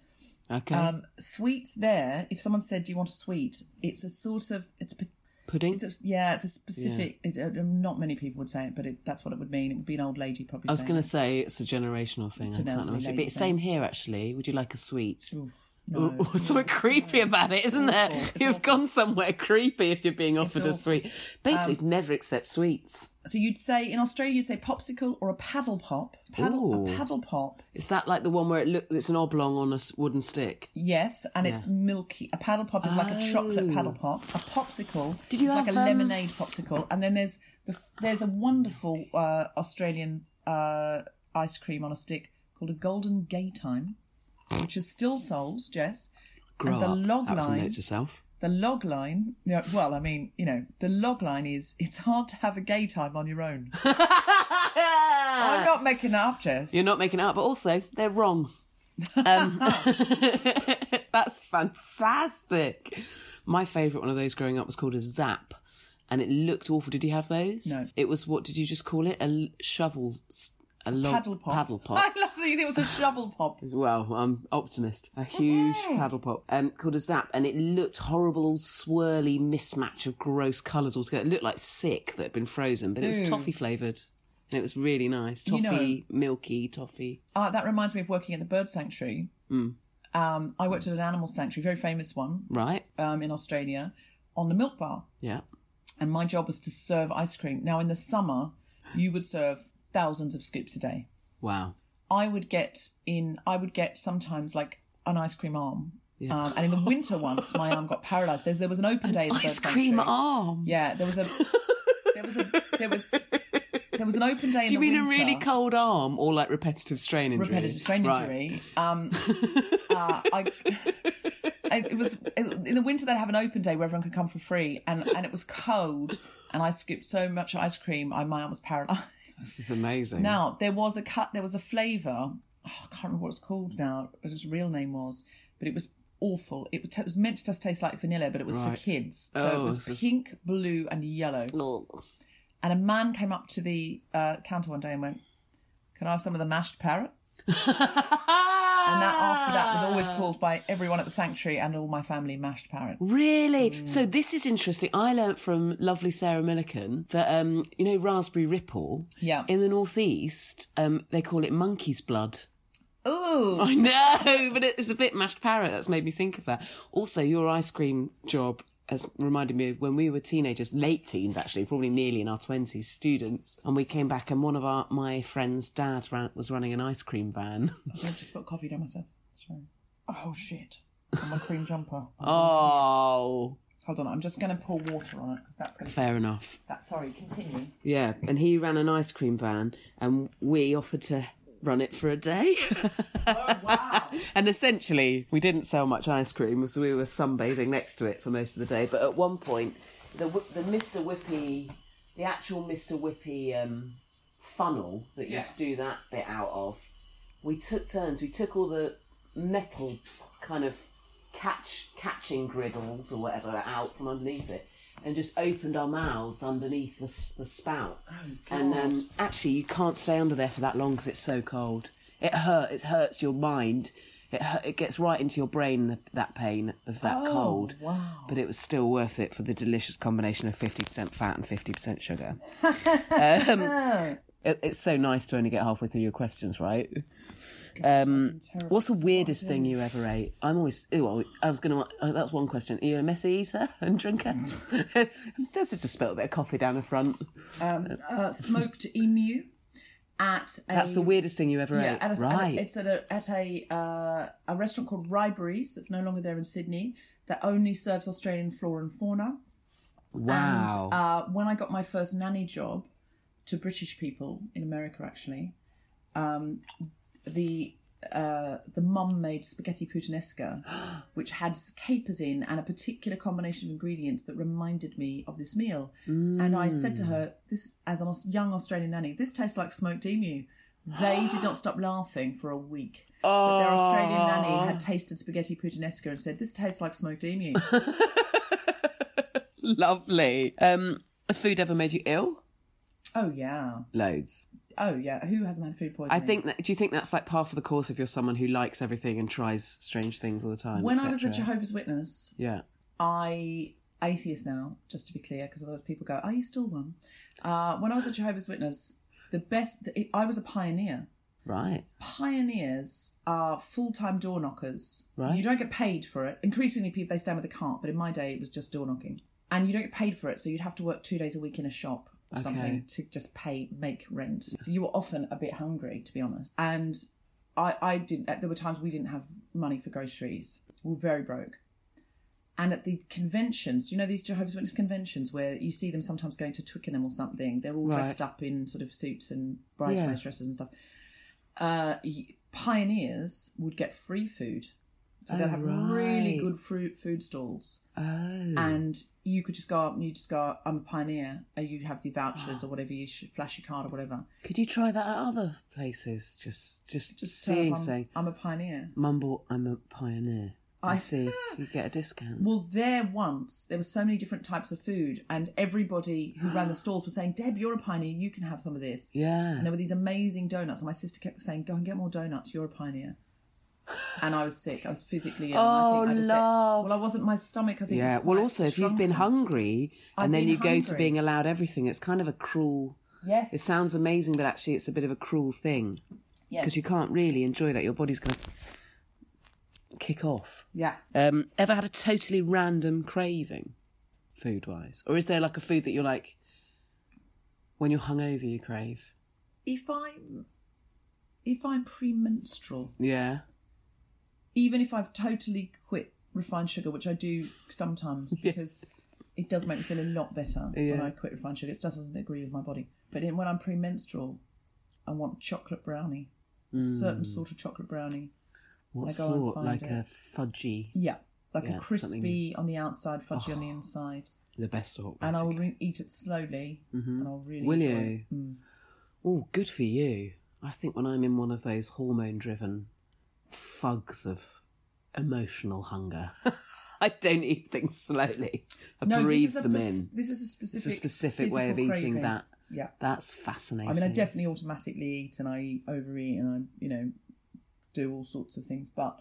okay. Um, sweets there. If someone said, "Do you want a sweet?" It's a sort of it's a, Pudding. it's a yeah, it's a specific. It, uh, not many people would say it, but it, that's what it would mean. It would be an old lady probably. I was going to say it's a generational thing. It's I can't imagine. But same here, actually. Would you like a sweet? No. Ooh, something creepy about it, isn't there? awful. You've gone somewhere creepy if you're being offered a sweet. Basically, never accept sweets. So you'd say in Australia, you'd say popsicle or a paddle pop. Paddle, Ooh. a paddle pop. Is that like the one where it looks? It's an oblong on a wooden stick. Yes, and it's milky. A paddle pop is like a chocolate Oh. paddle pop. A popsicle Did you is like have, a um, lemonade popsicle, and then there's the there's a wonderful uh, Australian uh, ice cream on a stick called a Golden Gaytime, which is still sold. Jess, Grow and the up. log that was a line. note to self. The log line, you know, well, I mean, you know, the log line is it's hard to have a gay time on your own. I'm not making that up, Jess. You're not making it up, but also they're wrong. Um, that's fantastic. My favourite one of those growing up was called a Zap, and it looked awful. Did you have those? No. It was what did you just call it? A shovel, a paddle pop. Paddle pop. I love that you think it was a shovel pop. Well, I'm optimist. A huge paddle pop um, called a Zap, and it looked horrible, all swirly mismatch of gross colours altogether. It looked like sick that had been frozen, but it was Ew. toffee flavoured. And it was really nice. You Toffee, milky toffee. Uh, that reminds me of working at the bird sanctuary. Mm. Um, I worked at an animal sanctuary, very famous one, Right? um, in Australia, on the milk bar. Yeah. And my job was to serve ice cream. Now, in the summer, you would serve thousands of scoops a day. Wow. I would get in. I would get sometimes like an ice cream arm. Yeah. Um, and in the winter once, my arm got paralysed. There's, there was an open day. At the Ice cream sanctuary. arm. Yeah, there was a. There was a. There was. There was an open day. Do you mean winter. a really cold arm or like repetitive strain injury? repetitive strain Right. injury. Um, uh, I, it was in the winter they'd have an open day where everyone could come for free, and and it was cold, and I scooped so much ice cream, I, my arm was paralysed. This is amazing. Now there was a cut, there was a flavour. Oh, I can't remember what it's called now. What its real name was, but it was awful. It was, it was meant to just taste like vanilla, but it was Right. for kids. So Oh, it was is- pink, blue, and yellow. And a man came up to the uh, counter one day and went, "Can I have some of the mashed parrot?" And that after that was always called by everyone at the sanctuary and all my family mashed parrot. Really? So this is interesting. I learnt from lovely Sarah Millican that um, you know raspberry ripple. Yeah. In the northeast, um, they call it monkey's blood. Ooh. I know, but it's a bit mashed parrot. That's made me think of that. Also, your ice cream job has reminded me of when we were teenagers, late teens actually, probably nearly in our twenties, students, and we came back and one of our my friend's dad ran, was running an ice cream van. I've just put coffee down myself. Sorry. Oh shit. On my cream jumper. Oh, Hold on, I'm just going to pour water on it because that's going to. fair enough. That sorry, continue. Yeah, and he ran an ice cream van, and we offered to run it for a day. Oh wow. and essentially, we didn't sell much ice cream, so we were sunbathing next to it for most of the day. But at one point, the the Mr. Whippy, the actual Mr. Whippy um, funnel that you Yeah. do that bit out of, we took turns. We took all the metal kind of catch catching griddles or whatever out from underneath it. And just opened our mouths underneath the, the spout, and um, actually you can't stay under there for that long because it's so cold. It hurt. It hurts your mind. It it gets right into your brain that, that pain of that Oh, cold. wow. But it was still worth it for the delicious combination of fifty percent fat and fifty percent sugar. um, it, it's so nice to only get halfway through your questions, right? Um, what's the weirdest thing you ever ate? I'm always. Well, I was gonna. Uh, that's one question. Are you a messy eater and drinker? Does just spill a bit of coffee down the front? Um, uh, smoked emu at a. That's the weirdest thing you ever Yeah, ate. at a, right. At a, it's at a at a uh, a restaurant called Riberries that's no longer there in Sydney that only serves Australian flora and fauna. wow. And uh, when I got my first nanny job to British people in America, actually, um, the uh, the mum made spaghetti puttanesca, which had capers in and a particular combination of ingredients that reminded me of this meal. And I said to her, "This, as a young Australian nanny, this tastes like smoked emu." They did not stop laughing for a week. But their Australian nanny had tasted spaghetti puttanesca and said, "This tastes like smoked emu." Lovely. Um, a food ever made you ill? oh yeah, Loads. Oh yeah. Who hasn't had food poisoning? I think that. Do you think that's like par for the course if you're someone who likes everything and tries strange things all the time? when I was a? Jehovah's Witness, yeah. I atheist now, just to be clear, because otherwise people go, "Are you still one?" Uh, when I was a Jehovah's Witness, the best I was a pioneer. Right. Pioneers are full-time door knockers. Right. You don't get paid for it. Increasingly, people they stand with a cart, but in my day, it was just door knocking, and you don't get paid for it. So you'd have to work two days a week in a shop or Okay. something to just pay make rent. So you were often a bit hungry, to be honest. And I, I didn't. There were times we didn't have money for groceries. We were very broke. And at the conventions, do you know these Jehovah's Witness conventions where you see them sometimes going to Twickenham or something? They're all dressed up in sort of suits and bridesmaids Yeah. dresses and stuff. Uh, pioneers would get free food. So Oh, have really oh, good fruit food stalls. Oh. And you could just go up and you just go, I'm a pioneer. And you'd have the vouchers ah. or whatever, you should flash your card or whatever. Could you try that at other places? Just, just, Just seeing, them I'm, saying, I'm a pioneer. "Mumble, I'm a pioneer." I I- see if you get a discount. Well, there once there were so many different types of food, and everybody who ran the stalls was saying, "Deb, you're a pioneer. You can have some of this." Yeah. And there were these amazing donuts, and my sister kept saying, "Go and get more donuts. You're a pioneer." And I was sick. I was physically ill. and I Oh, think I just ate- love. well, I wasn't. My stomach, I think. yeah. Was Well, also, if you've been shrunken. hungry I've and then been you go to being allowed everything, it's kind of a cruel. yes, It sounds amazing, but actually, it's a bit of a cruel thing yes. because you can't really enjoy that. Your body's going to kick off. Yeah. Um, ever had a totally random craving, food wise, or is there like a food that you're like, when you're hungover, you crave? If I'm, if I'm premenstrual, Yeah. Even if I've totally quit refined sugar, which I do sometimes because it does make me feel a lot better when I quit refined sugar. It just doesn't agree with my body. But in, when I'm premenstrual, I want chocolate brownie, a certain sort of chocolate brownie. What I go and sort? Like it. a fudgy, Yeah, like Yeah, a crispy something- on the outside, fudgy on the inside, the best sort. and I will re- eat it slowly, and I'll really Will you? Mm. Oh, good for you. I think when I'm in one of those hormone fugs of emotional hunger, I don't eat things slowly. I No, breathe this is a them pers- in. this is a specific, It's a specific way of physical eating craving. that. Yeah. That's fascinating. I mean, I definitely automatically eat and I eat, overeat and I, you know, do all sorts of things. But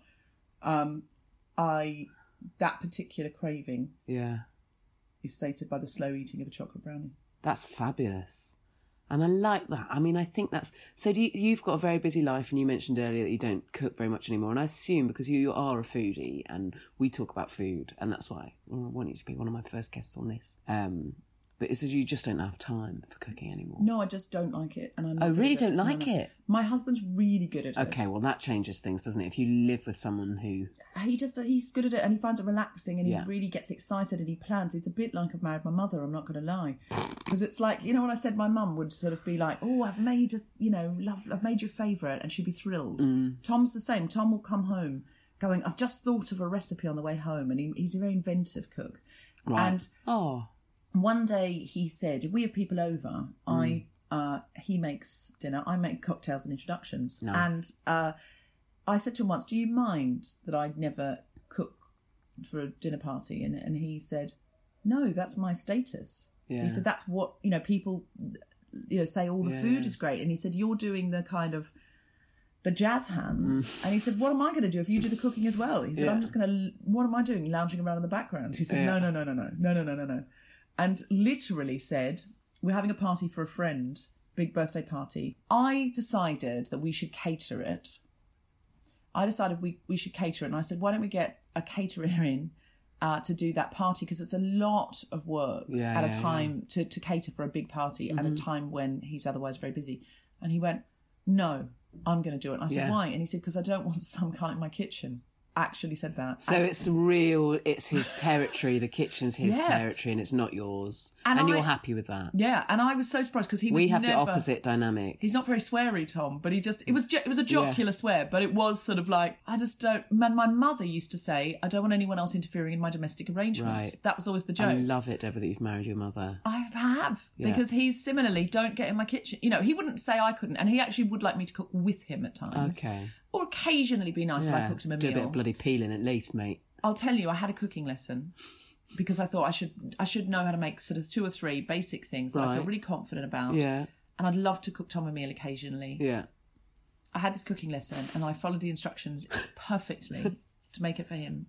um, I that particular craving Yeah. is sated by the slow eating of a chocolate brownie. That's fabulous. And I like that. I mean, I think that's so. Do you, you've got a very busy life, and you mentioned earlier that you don't cook very much anymore. And I assume because you, you are a foodie, and we talk about food, and that's why I want you to be one of my first guests on this. Um, but it's that you just don't have time for cooking anymore. No, I just don't like it. And I'm not Oh, really don't like no. it? My husband's really good at it. Okay, well that changes things, doesn't it? If you live with someone who, he just he's good at it and he finds it relaxing and Yeah. he really gets excited and he plans it's a bit like i've married my mother i'm not going to lie because it's like you know when i said my mum would sort of be like oh i've made a you know love i've made your favourite and she'd be thrilled Mm. tom's the same tom will come home going i've just thought of a recipe on the way home and he, he's a very inventive cook right? and oh, one day he said, we have people over, I uh, he makes dinner, I make cocktails and introductions. Nice. And uh, I said to him once, Do you mind that I never cook for a dinner party? And, and he said, No, that's my status. Yeah. He said, That's what, you know, people you know say all the Yeah. food is great. And he said, You're doing the kind of the jazz hands. And he said, What am I going to do if you do the cooking as well? He said, Mm. Yeah. I'm just going to, what am I doing? Lounging around in the background. He said, Yeah. No, no, no, no, no, no, no, no, no, no. And literally said, We're having a party for a friend, big birthday party. I decided that we should cater it. I decided we, we should cater it. And I said, Why don't we get a caterer in? Uh, to do that party because it's a lot of work Yeah, at a yeah, Mm-hmm. time to, to cater for a big party at a time when he's otherwise very busy. And he went, No, I'm going to do it. And I said, Yeah. Why? And he said, Because I don't want some cunt in my kitchen. Actually said that. so And- it's real. It's his territory. The kitchen's his Yeah. territory, and it's not yours. And And, I- you're happy with that. yeah, and I was so surprised because he We have the opposite dynamic. He's not very sweary, Tom, but he just it was it was a jocular swear, but it was sort of like I just don't. Man, my mother used to say, "I don't want anyone else interfering in my domestic arrangements." Right. That was always the joke. I love it, Deborah, that you've married your mother. I have Yeah. because he's similarly don't get in my kitchen. You know, he wouldn't say I couldn't, and he actually would like me to cook with him at times, Okay. Or occasionally be nice if I cooked him a do a bit of bloody peeling at least, mate. I'll tell you, I had a cooking lesson because I thought I should I should know how to make sort of two or three basic things that I feel really confident about. Yeah. And I'd love to cook Tom a meal occasionally. Yeah. I had this cooking lesson and I followed the instructions perfectly to make it for him.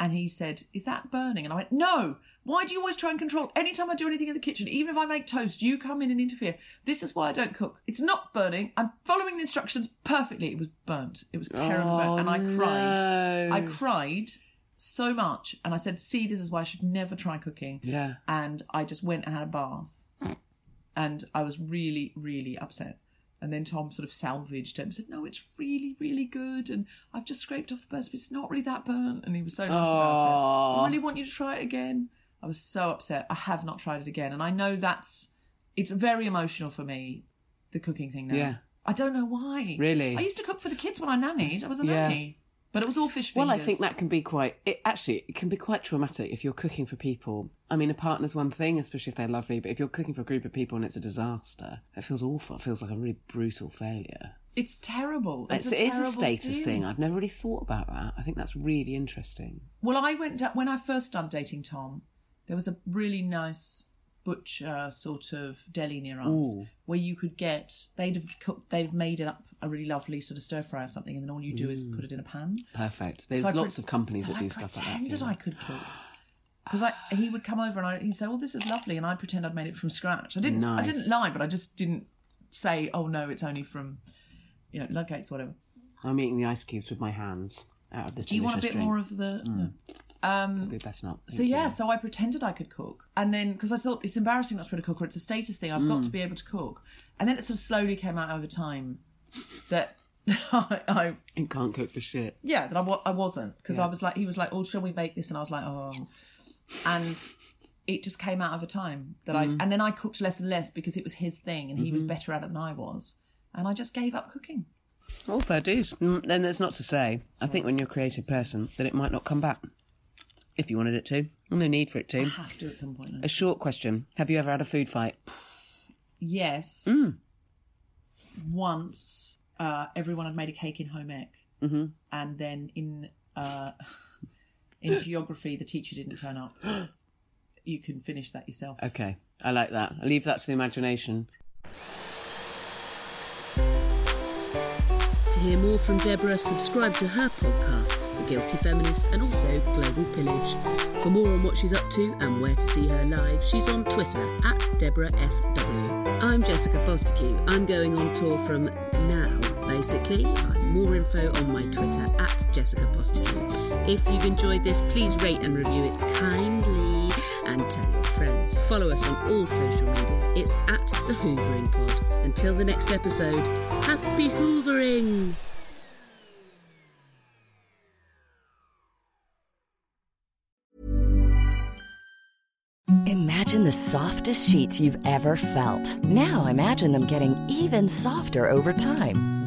And he said, Is that burning? And I went, No. Why do you always try and control? Anytime I do anything in the kitchen, even if I make toast, you come in and interfere. This is why I don't cook. It's not burning. I'm following the instructions perfectly. It was burnt. It was terribly Oh, burnt. And I oh, cried. no. I cried so much. And I said, See, this is why I should never try cooking. Yeah. And I just went and had a bath. And I was really, really upset. And then Tom sort of salvaged it and said, No, it's really, really good. And I've just scraped off the burns, but it's not really that burnt. And he was so nice about it. I really want you to try it again. I was so upset. I have not tried it again. And I know that's, it's very emotional for me, the cooking thing now. Yeah. I don't know why. Really? I used to cook for the kids when I nannied. I was a Yeah. nanny. But it was all fish fingers. Well. I think that can be quite. It actually it can be quite traumatic if you're cooking for people. I mean, a partner's one thing, especially if they're lovely. But if you're cooking for a group of people and it's a disaster, it feels awful. It feels like a really brutal failure. It's terrible. It's, It's, a, it is a status feeling. thing. I've never really thought about that. I think that's really interesting. Well, I went da- when I first started dating Tom. There was a really nice butcher sort of deli near us Ooh. where you could get. They'd have cooked. They'd have made it up a really lovely sort of stir fry or something, and then all you do is mm. put it in a pan. Perfect. There's So lots pre- of companies so that I do stuff like that. for pretended. I could cook. Because I, he would come over and I, he'd say, "Oh, this is lovely," and I'd pretend I'd made it from scratch. I didn't. Nice. I didn't lie, but I just didn't say, "Oh no, it's only from, you know, Ludgates, whatever." I'm eating the ice cubes with my hands out of this Do you want a bit drink. more of the? Mm. No. Um, Probably best not. So Thank yeah, you. so I pretended I could cook, and then because I thought it's embarrassing not to be able to cook, or it's a status thing, I've got Mm. to be able to cook, and then it sort of slowly came out over time that I, I You can't cook for shit. yeah that I, I wasn't because Yeah. I was like he was like oh shall we bake this and I was like oh and it just came out over time that I Mm. and then I cooked less and less because it was his thing and he was Mhm. better at it than I was and I just gave up cooking. All fair dues. Mm, Then there's not to say, I think when you're a creative person, that it might not come back. If you wanted it to. No need for it I to. have to at some point. A short question. Have you ever had a food fight? Yes. Mm. Once uh, everyone had made a cake in home ec, Mm-hmm. and then in uh, in geography the teacher didn't turn up. You can finish that yourself. Okay. I like that. I leave that to the imagination. To hear more from Deborah, subscribe to her podcasts, The Guilty Feminist and also Global Pillage. For more on what she's up to and where to see her live, she's on Twitter at Deborah FW. I'm Jessica Fostekew. I'm going on tour from now, basically. More info on my Twitter at Jessica Fostekew. If you've enjoyed this, please rate and review it kindly and tell your friends. Follow us on all social media. It's at The Hoovering Pod. Until the next episode, happy Hoovering! Imagine the softest sheets you've ever felt. Now imagine them getting even softer over time.